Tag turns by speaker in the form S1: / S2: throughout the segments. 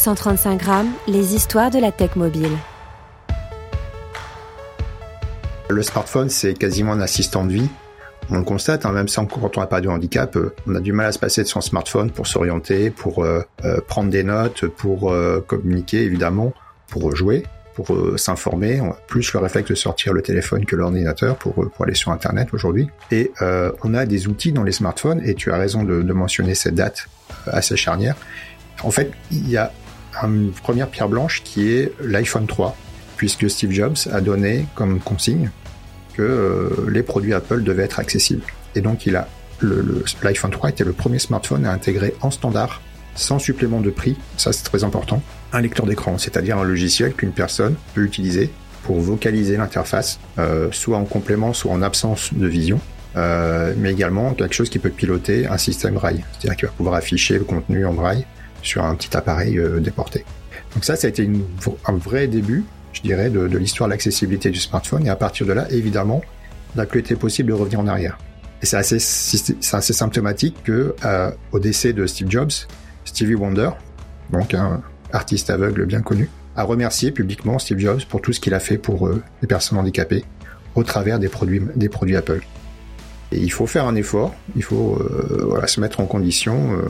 S1: 135 grammes, les histoires de la tech mobile.
S2: Le smartphone, c'est quasiment un assistant de vie. On le constate, hein, même sans, quand on n'a pas de handicap, euh, on a du mal à se passer de son smartphone pour s'orienter, pour euh, euh, prendre des notes, pour communiquer évidemment, pour jouer, pour s'informer. On a plus le réflexe de sortir le téléphone que l'ordinateur pour, aller sur Internet aujourd'hui. Et on a des outils dans les smartphones, et tu as raison de, de mentionner cette date assez charnière. En fait, il y a une première pierre blanche qui est l'iPhone 3, puisque Steve Jobs a donné comme consigne que euh, les produits Apple devaient être accessibles. Et donc il a l'iPhone 3 était le premier smartphone à intégrer en standard, sans supplément de prix, ça c'est très important, un lecteur d'écran, c'est-à-dire un logiciel qu'une personne peut utiliser pour vocaliser l'interface, euh, soit en complément, soit en absence de vision, euh, mais également quelque chose qui peut piloter un système braille, c'est-à-dire qu'il va pouvoir afficher le contenu en braille sur un petit appareil euh, déporté. Donc ça, ça a été un vrai début, je dirais, de, l'histoire de l'accessibilité du smartphone. Et à partir de là, évidemment, il n'a plus été possible de revenir en arrière. Et c'est assez, symptomatique que, euh, au décès de Steve Jobs, Stevie Wonder, donc un artiste aveugle bien connu, a remercié publiquement Steve Jobs pour tout ce qu'il a fait pour euh, les personnes handicapées au travers des produits Apple. Et il faut faire un effort, il faut euh, se mettre en condition euh,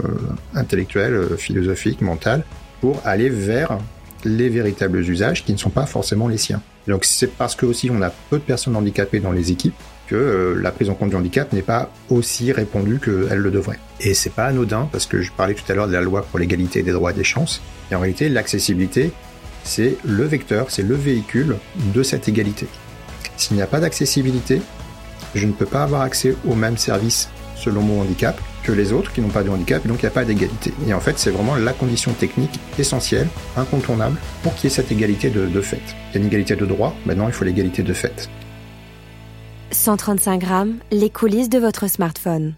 S2: intellectuelle, euh, philosophique, mentale, pour aller vers les véritables usages qui ne sont pas forcément les siens. Donc c'est parce que aussi on a peu de personnes handicapées dans les équipes que la prise en compte du handicap n'est pas aussi répandue qu'elle le devrait. Et c'est pas anodin parce que je parlais tout à l'heure de la loi pour l'égalité des droits et des chances. Et en réalité, l'accessibilité, c'est le vecteur, c'est le véhicule de cette égalité. S'il n'y a pas d'accessibilité, je ne peux pas avoir accès aux mêmes services selon mon handicap que les autres qui n'ont pas de handicap, donc il n'y a pas d'égalité. Et en fait, c'est vraiment la condition technique essentielle, incontournable, pour qu'il y ait cette égalité de, de fait. Il y a une égalité de droit, maintenant il faut l'égalité de fait.
S1: 135 grammes, les coulisses de votre smartphone.